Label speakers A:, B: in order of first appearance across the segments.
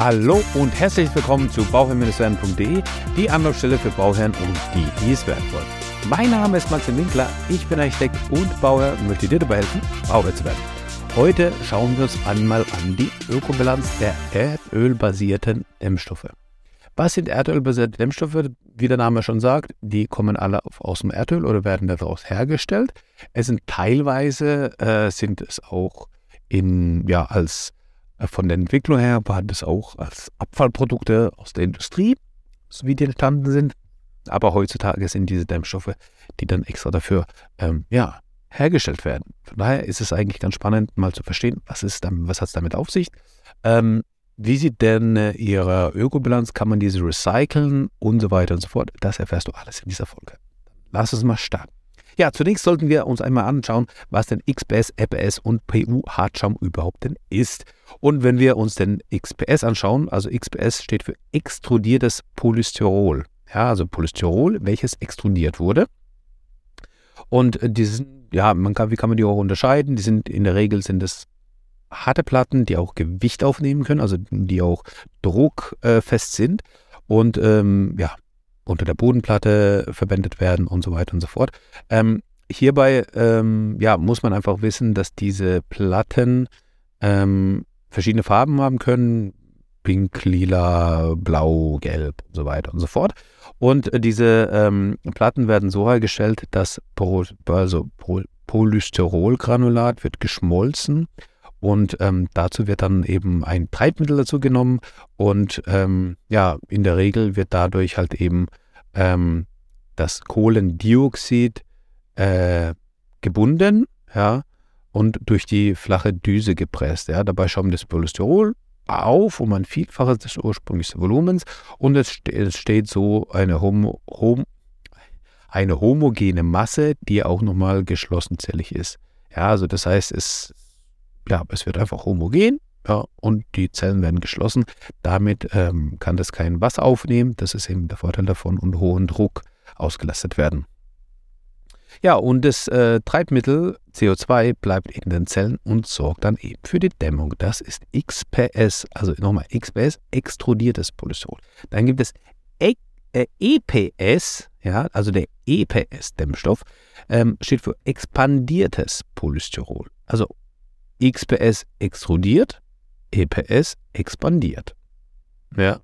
A: Hallo und herzlich willkommen zu bauherrn-werden.de, die Anlaufstelle für Bauherren und die, die es werden wollen. Mein Name ist Maxim Winkler, ich bin Architekt und Bauherr und möchte dir dabei helfen, Bauherr zu werden. Heute schauen wir uns einmal an die Ökobilanz der erdölbasierten Dämmstoffe. Was sind erdölbasierte Dämmstoffe? Wie der Name schon sagt, die kommen alle aus dem Erdöl oder werden daraus hergestellt. Es sind teilweise äh, sind es auch in, ja, als von der Entwicklung her waren das auch als Abfallprodukte aus der Industrie, so wie die entstanden sind. Aber heutzutage sind diese Dämmstoffe, die dann extra dafür ähm, ja, hergestellt werden. Von daher ist es eigentlich ganz spannend, mal zu verstehen, was, was hat es damit auf sich. Ähm, wie sieht denn äh, Ihre Ökobilanz? Kann man diese recyceln und so weiter und so fort? Das erfährst du alles in dieser Folge. Lass uns mal starten. Ja, zunächst sollten wir uns einmal anschauen, was denn XPS, EPS und PU-Hartschaum überhaupt denn ist. Und wenn wir uns den XPS anschauen, also XPS steht für extrudiertes Polystyrol. Ja, also Polystyrol, welches extrudiert wurde. Und äh, diese, ja, man kann, wie kann man die auch unterscheiden? Die sind in der Regel sind es harte Platten, die auch Gewicht aufnehmen können, also die auch druckfest äh, sind und ähm, ja, unter der Bodenplatte verwendet werden und so weiter und so fort. Ähm, hierbei ähm, ja, muss man einfach wissen, dass diese Platten ähm, verschiedene Farben haben können. Pink, lila, blau, gelb und so weiter und so fort. Und äh, diese ähm, Platten werden so hergestellt, dass Pro, also Polystyrolgranulat wird geschmolzen und ähm, dazu wird dann eben ein Treibmittel dazu genommen und ähm, ja, in der Regel wird dadurch halt eben ähm, das Kohlendioxid äh, gebunden, ja, und durch die flache Düse gepresst. Ja. Dabei schäumt das Polystyrol auf um ein Vielfaches des ursprünglichen Volumens und es, es steht so eine, homo hom eine homogene Masse, die auch nochmal geschlossenzellig ist. Ja, also das heißt, es ja, es wird einfach homogen ja, und die Zellen werden geschlossen. Damit ähm, kann das kein Wasser aufnehmen. Das ist eben der Vorteil davon und hohen Druck ausgelastet werden. Ja, und das äh, Treibmittel CO2 bleibt in den Zellen und sorgt dann eben für die Dämmung. Das ist XPS, also nochmal XPS, extrudiertes Polystyrol. Dann gibt es e äh, EPS, ja, also der EPS-Dämmstoff, ähm, steht für expandiertes Polystyrol. Also XPS extrudiert, EPS expandiert. Ja,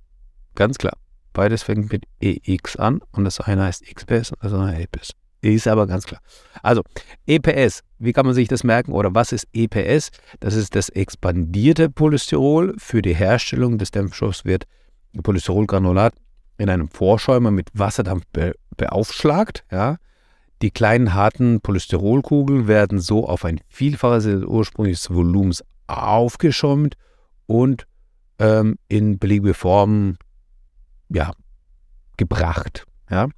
A: ganz klar. Beides fängt mit EX an und das eine heißt XPS und das andere EPS. Ist aber ganz klar. Also, EPS, wie kann man sich das merken oder was ist EPS? Das ist das expandierte Polystyrol. Für die Herstellung des Dämpfstoffs wird Polystyrolgranulat in einem Vorschäumer mit Wasserdampf be beaufschlagt. Ja. Die kleinen harten Polystyrolkugeln werden so auf ein Vielfaches des ursprünglichen Volumens aufgeschäumt und ähm, in beliebige Formen ja, gebracht. Ja?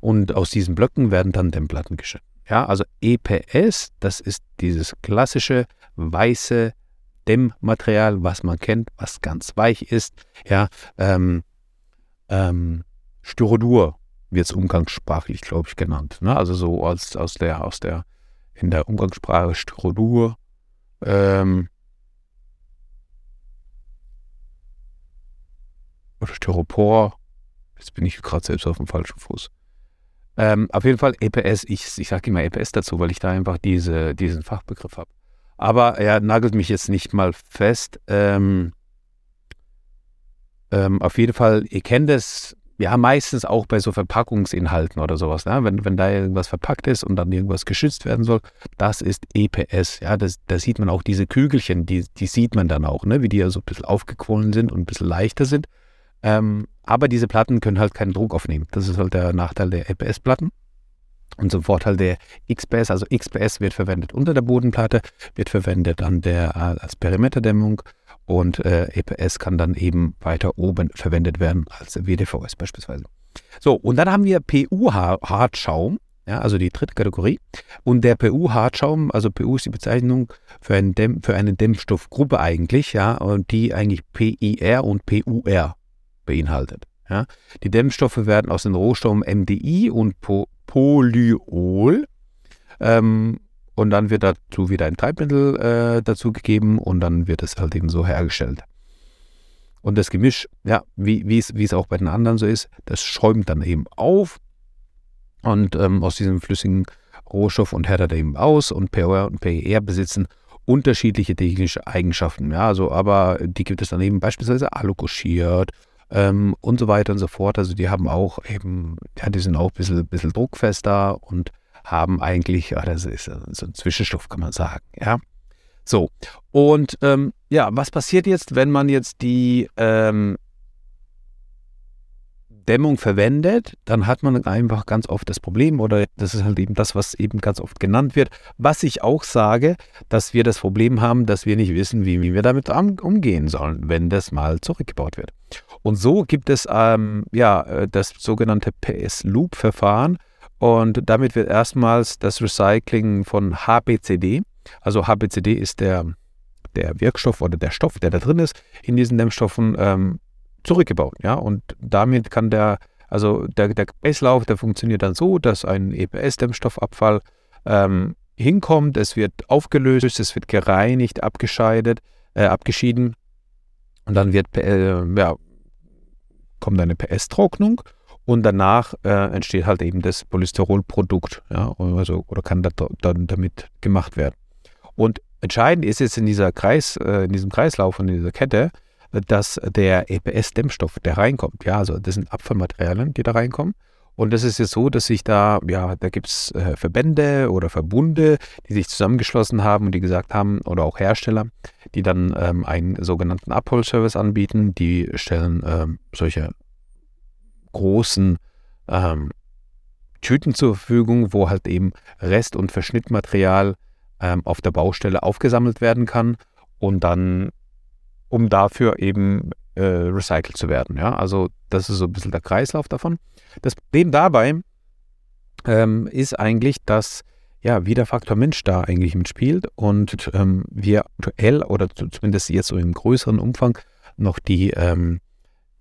A: Und aus diesen Blöcken werden dann Dämmplatten geschnitten. Ja, also EPS, das ist dieses klassische weiße Dämmmaterial, was man kennt, was ganz weich ist. Ja, ähm, ähm, Styrodur wird es umgangssprachlich, glaube ich, genannt. Ne? Also so als aus der, aus der, in der Umgangssprache Styrodur. Ähm, oder Styropor. Jetzt bin ich gerade selbst auf dem falschen Fuß. Ähm, auf jeden Fall EPS, ich, ich sage immer EPS dazu, weil ich da einfach diese, diesen Fachbegriff habe. Aber er nagelt mich jetzt nicht mal fest. Ähm, ähm, auf jeden Fall, ihr kennt es, ja, meistens auch bei so Verpackungsinhalten oder sowas. Ne? Wenn, wenn da irgendwas verpackt ist und dann irgendwas geschützt werden soll, das ist EPS. Ja, das, da sieht man auch diese Kügelchen, die, die sieht man dann auch, ne? wie die ja so ein bisschen aufgequollen sind und ein bisschen leichter sind. Ähm, aber diese Platten können halt keinen Druck aufnehmen. Das ist halt der Nachteil der EPS-Platten. Und zum Vorteil der XPS, also XPS wird verwendet unter der Bodenplatte, wird verwendet an der, als Perimeterdämmung und äh, EPS kann dann eben weiter oben verwendet werden als WDVS beispielsweise. So, und dann haben wir PU-Hartschaum, ja, also die dritte Kategorie. Und der PU-Hartschaum, also PU ist die Bezeichnung für, einen Dämm, für eine Dämmstoffgruppe eigentlich, ja, und die eigentlich PIR und PUR beinhaltet. Ja. Die Dämmstoffe werden aus den Rohstoffen MDI und po Polyol ähm, und dann wird dazu wieder ein Treibmittel äh, dazugegeben und dann wird es halt eben so hergestellt. Und das Gemisch, ja, wie, es, auch bei den anderen so ist, das schäumt dann eben auf und ähm, aus diesem flüssigen Rohstoff und härtet eben aus und POR und PER besitzen unterschiedliche technische Eigenschaften. Ja, also, aber die gibt es dann eben beispielsweise alukuschiert ähm, und so weiter und so fort. Also die haben auch eben, ja, die sind auch ein bisschen, bisschen druckfester und haben eigentlich, das ist so ein Zwischenstoff, kann man sagen. Ja. So, und ähm, ja, was passiert jetzt, wenn man jetzt die ähm, Dämmung verwendet, dann hat man einfach ganz oft das Problem, oder das ist halt eben das, was eben ganz oft genannt wird, was ich auch sage, dass wir das Problem haben, dass wir nicht wissen, wie, wie wir damit umgehen sollen, wenn das mal zurückgebaut wird. Und so gibt es ähm, ja äh, das sogenannte PS-Loop-Verfahren und damit wird erstmals das Recycling von HBCD, also HBCD ist der, der Wirkstoff oder der Stoff, der da drin ist, in diesen Dämmstoffen ähm, zurückgebaut. Ja? Und damit kann der, also der, der Kreislauf, der funktioniert dann so, dass ein EPS-Dämmstoffabfall ähm, hinkommt, es wird aufgelöst, es wird gereinigt, abgescheidet, äh, abgeschieden und dann wird, äh, ja, kommt eine PS-Trocknung und danach äh, entsteht halt eben das Polystyrolprodukt, ja, also, oder kann das dann damit gemacht werden. Und entscheidend ist jetzt in dieser Kreis, äh, in diesem Kreislauf und in dieser Kette, dass der EPS-Dämmstoff, der reinkommt, ja, also das sind Abfallmaterialien, die da reinkommen. Und das ist jetzt so, dass sich da, ja, da gibt es äh, Verbände oder Verbunde, die sich zusammengeschlossen haben und die gesagt haben, oder auch Hersteller, die dann ähm, einen sogenannten Abholservice anbieten. Die stellen ähm, solche großen ähm, Tüten zur Verfügung, wo halt eben Rest- und Verschnittmaterial ähm, auf der Baustelle aufgesammelt werden kann und dann um dafür eben äh, recycelt zu werden. Ja? Also das ist so ein bisschen der Kreislauf davon. Das Problem dabei ähm, ist eigentlich, dass ja, wie der Faktor Mensch da eigentlich mitspielt und ähm, wir aktuell oder zumindest jetzt so im größeren Umfang noch die, ähm,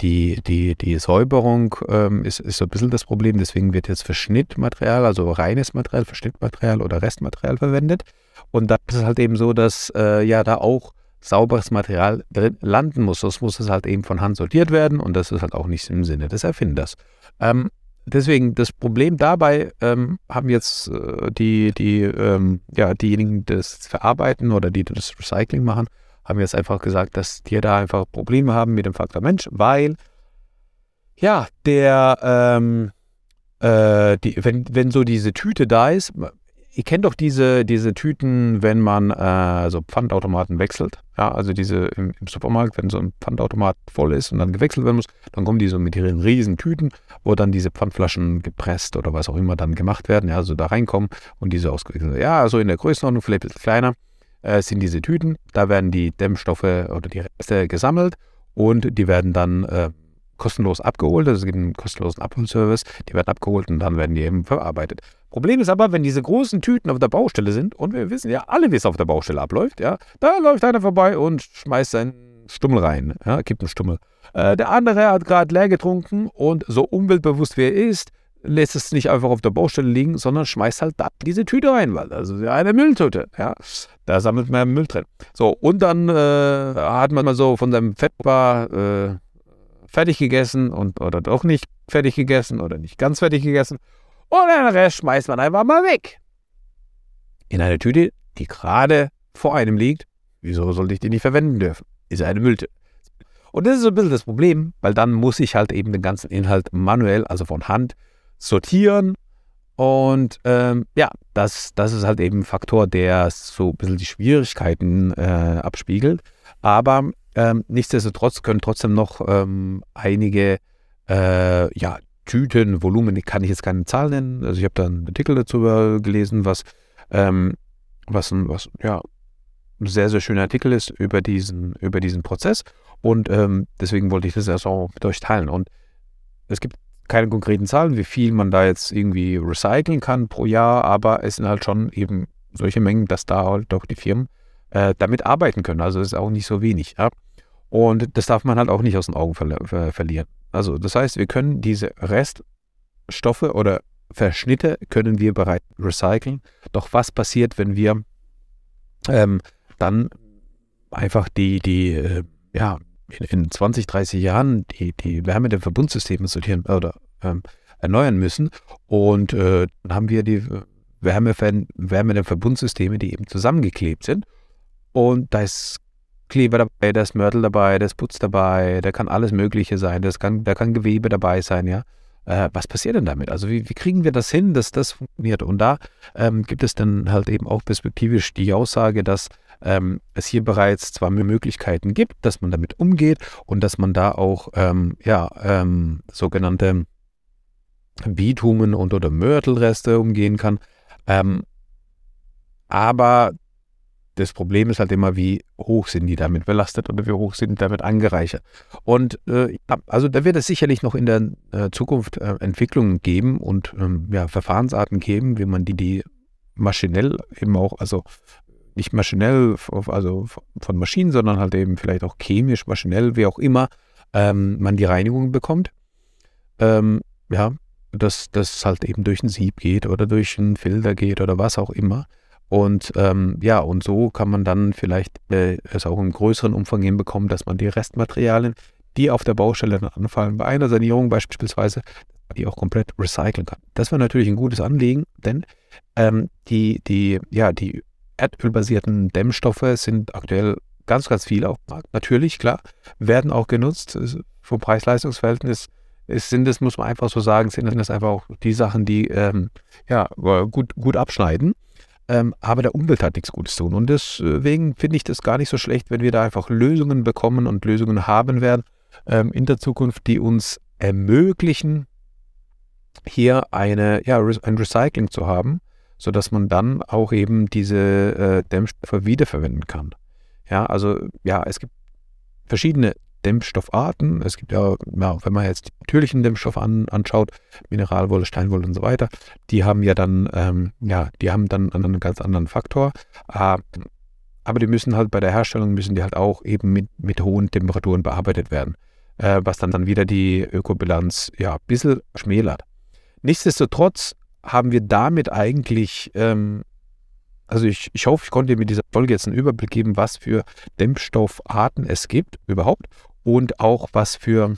A: die, die, die Säuberung ähm, ist, ist so ein bisschen das Problem. Deswegen wird jetzt Verschnittmaterial, also reines Material, Verschnittmaterial oder Restmaterial verwendet. Und da ist es halt eben so, dass äh, ja da auch sauberes Material drin landen muss. Sonst muss es halt eben von Hand sortiert werden und das ist halt auch nicht im Sinne des Erfinders. Ähm, deswegen, das Problem dabei ähm, haben jetzt äh, die, die, ähm, ja, diejenigen, die das verarbeiten oder die das Recycling machen, haben jetzt einfach gesagt, dass die da einfach Probleme haben mit dem Faktor Mensch, weil ja, der, ähm, äh, die, wenn, wenn so diese Tüte da ist, ihr kennt doch diese, diese Tüten, wenn man äh, so Pfandautomaten wechselt. Ja, also diese im, im, Supermarkt, wenn so ein Pfandautomat voll ist und dann gewechselt werden muss, dann kommen die so mit ihren riesen Tüten, wo dann diese Pfandflaschen gepresst oder was auch immer dann gemacht werden, ja, also da reinkommen und diese ausgewechselt Ja, also in der Größenordnung, vielleicht ein bisschen kleiner, äh, sind diese Tüten. Da werden die Dämmstoffe oder die Reste gesammelt und die werden dann äh, kostenlos abgeholt. Also es gibt einen kostenlosen Abholservice. Die werden abgeholt und dann werden die eben verarbeitet. Problem ist aber, wenn diese großen Tüten auf der Baustelle sind, und wir wissen ja alle, wie es auf der Baustelle abläuft, ja, da läuft einer vorbei und schmeißt seinen Stummel rein, ja, gibt einen Stummel. Äh, der andere hat gerade leer getrunken und so umweltbewusst wie er ist, lässt es nicht einfach auf der Baustelle liegen, sondern schmeißt halt da diese Tüte rein, weil das ist ja eine Mülltüte, ja. Da sammelt man Müll drin. So, und dann äh, hat man mal so von seinem Fettbar äh, fertig gegessen und oder doch nicht fertig gegessen oder nicht ganz fertig gegessen. Und den Rest schmeißt man einfach mal weg. In eine Tüte, die gerade vor einem liegt. Wieso sollte ich die nicht verwenden dürfen? Ist eine Mülltüte. Und das ist so ein bisschen das Problem, weil dann muss ich halt eben den ganzen Inhalt manuell, also von Hand, sortieren. Und ähm, ja, das, das ist halt eben ein Faktor, der so ein bisschen die Schwierigkeiten äh, abspiegelt. Aber ähm, nichtsdestotrotz können trotzdem noch ähm, einige äh, ja, Tüten, Volumen, kann ich jetzt keine Zahl nennen. Also ich habe da einen Artikel dazu gelesen, was, ähm, was, ein, was ja, ein sehr, sehr schöner Artikel ist über diesen, über diesen Prozess. Und ähm, deswegen wollte ich das erst auch mit euch teilen. Und es gibt keine konkreten Zahlen, wie viel man da jetzt irgendwie recyceln kann pro Jahr, aber es sind halt schon eben solche Mengen, dass da halt doch die Firmen äh, damit arbeiten können. Also es ist auch nicht so wenig. Ja? Und das darf man halt auch nicht aus den Augen ver ver verlieren. Also das heißt, wir können diese Reststoffe oder Verschnitte können wir bereits recyceln. Doch was passiert, wenn wir ähm, dann einfach die, die, äh, ja, in, in 20, 30 Jahren die, die Wärme der Verbundsysteme sortieren oder ähm, erneuern müssen. Und äh, dann haben wir die Wärme, Wärme der Verbundsysteme, die eben zusammengeklebt sind. Und da ist Kleber dabei, da ist Mörtel dabei, da ist Putz dabei, da kann alles Mögliche sein, das kann, da kann Gewebe dabei sein, ja. Äh, was passiert denn damit? Also wie, wie, kriegen wir das hin, dass das funktioniert? Und da ähm, gibt es dann halt eben auch perspektivisch die Aussage, dass ähm, es hier bereits zwar Möglichkeiten gibt, dass man damit umgeht und dass man da auch ähm, ja, ähm, sogenannte Bitumen und oder Mörtelreste umgehen kann. Ähm, aber das Problem ist halt immer, wie hoch sind die damit belastet oder wie hoch sind die damit angereichert. Und äh, also da wird es sicherlich noch in der äh, Zukunft äh, Entwicklungen geben und ähm, ja, Verfahrensarten geben, wie man die, die maschinell eben auch, also nicht maschinell, also von Maschinen, sondern halt eben vielleicht auch chemisch, maschinell, wie auch immer, ähm, man die Reinigung bekommt. Ähm, ja, dass das halt eben durch ein Sieb geht oder durch einen Filter geht oder was auch immer. Und ähm, ja, und so kann man dann vielleicht äh, es auch im größeren Umfang hinbekommen, dass man die Restmaterialien, die auf der Baustelle dann anfallen, bei einer Sanierung beispielsweise, die auch komplett recyceln kann. Das wäre natürlich ein gutes Anliegen, denn ähm, die, die, ja, die erdölbasierten Dämmstoffe sind aktuell ganz, ganz viel auf dem Markt. Natürlich, klar, werden auch genutzt. Vom Preis-Leistungs-Verhältnis sind das, muss man einfach so sagen, sind das einfach auch die Sachen, die ähm, ja, gut, gut abschneiden. Ähm, aber der Umwelt hat nichts Gutes tun. Und deswegen finde ich das gar nicht so schlecht, wenn wir da einfach Lösungen bekommen und Lösungen haben werden ähm, in der Zukunft, die uns ermöglichen, hier eine, ja, ein Recycling zu haben, sodass man dann auch eben diese äh, Dämmstoffe wiederverwenden kann. Ja, also ja, es gibt verschiedene Dämmstoffarten. Es gibt ja, ja, wenn man jetzt die natürlichen Dämmstoffe an, anschaut, Mineralwolle, Steinwolle und so weiter, die haben ja dann, ähm, ja, die haben dann einen ganz anderen Faktor. Äh, aber die müssen halt bei der Herstellung müssen die halt auch eben mit, mit hohen Temperaturen bearbeitet werden, äh, was dann, dann wieder die Ökobilanz ja ein bisschen schmälert. Nichtsdestotrotz haben wir damit eigentlich ähm, also ich, ich hoffe, ich konnte mit dieser Folge jetzt einen Überblick geben, was für Dämmstoffarten es gibt überhaupt und auch was für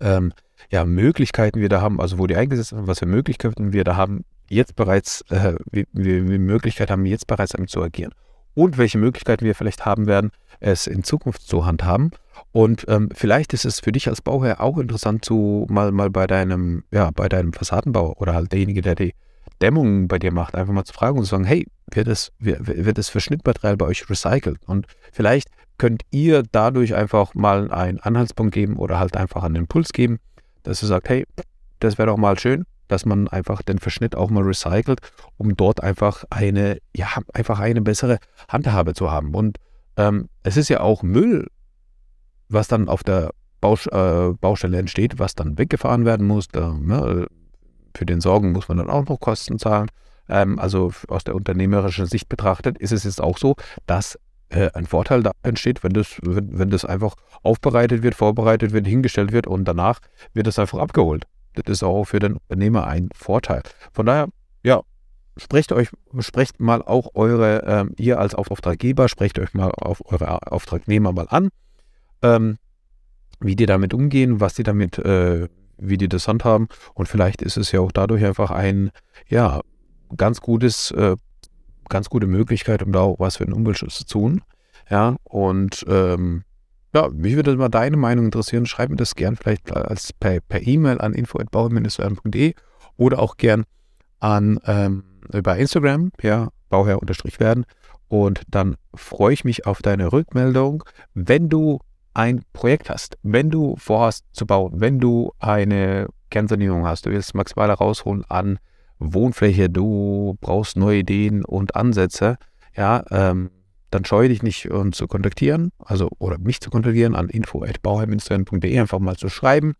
A: ähm, ja, Möglichkeiten wir da haben, also wo die eingesetzt sind, was für Möglichkeiten wir da haben, jetzt bereits, äh, wie, wie, wie Möglichkeit haben, jetzt bereits damit zu agieren. Und welche Möglichkeiten wir vielleicht haben werden, es in Zukunft zu handhaben. Und ähm, vielleicht ist es für dich als Bauherr auch interessant, zu mal, mal bei deinem, ja, bei deinem Fassadenbau oder halt derjenige, der die Dämmung bei dir macht, einfach mal zu fragen und zu sagen, hey, wird das, wird, das für Schnittmaterial bei euch recycelt? Und vielleicht könnt ihr dadurch einfach mal einen Anhaltspunkt geben oder halt einfach einen Impuls geben, dass ihr sagt, hey, das wäre doch mal schön, dass man einfach den Verschnitt auch mal recycelt, um dort einfach eine, ja, einfach eine bessere Handhabe zu haben. Und ähm, es ist ja auch Müll, was dann auf der Baus äh, Baustelle entsteht, was dann weggefahren werden muss. Da, ne, für den Sorgen muss man dann auch noch Kosten zahlen. Ähm, also aus der unternehmerischen Sicht betrachtet ist es jetzt auch so, dass äh, ein Vorteil da entsteht, wenn das, wenn, wenn das einfach aufbereitet wird, vorbereitet wird, hingestellt wird und danach wird es einfach abgeholt. Das ist auch für den Unternehmer ein Vorteil. Von daher, ja, sprecht euch, sprecht mal auch eure, ähm, ihr als Auftraggeber, sprecht euch mal auf eure Auftragnehmer mal an, ähm, wie die damit umgehen, was die damit, äh, wie die das handhaben. Und vielleicht ist es ja auch dadurch einfach ein, ja, ganz gutes, äh, ganz gute Möglichkeit, um da auch was für den Umweltschutz zu tun. Ja, und ähm, ja, mich würde mal deine Meinung interessieren. Schreib mir das gern vielleicht als per E-Mail e an info.bauherr-werden.de oder auch gern an ähm, über Instagram, ja, bauherr-werden. Und dann freue ich mich auf deine Rückmeldung. Wenn du ein Projekt hast, wenn du vorhast zu bauen, wenn du eine Kernsanierung hast, du willst maximal rausholen an Wohnfläche, du brauchst neue Ideen und Ansätze, ja, ähm, dann scheue dich nicht, uns zu kontaktieren, also oder mich zu kontaktieren an info.bauherrmünstern.de, einfach mal zu schreiben.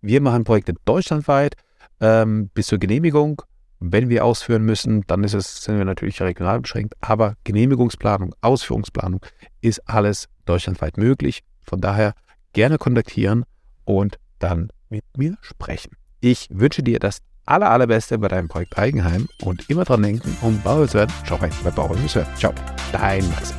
A: Wir machen Projekte deutschlandweit ähm, bis zur Genehmigung. Wenn wir ausführen müssen, dann ist es, sind wir natürlich regional beschränkt, aber Genehmigungsplanung, Ausführungsplanung ist alles deutschlandweit möglich. Von daher gerne kontaktieren und dann mit mir sprechen. Ich wünsche dir das aller, allerbeste bei deinem Projekt Eigenheim und immer dran denken, um werden. Schau rein bei Bauer Ciao, dein Max.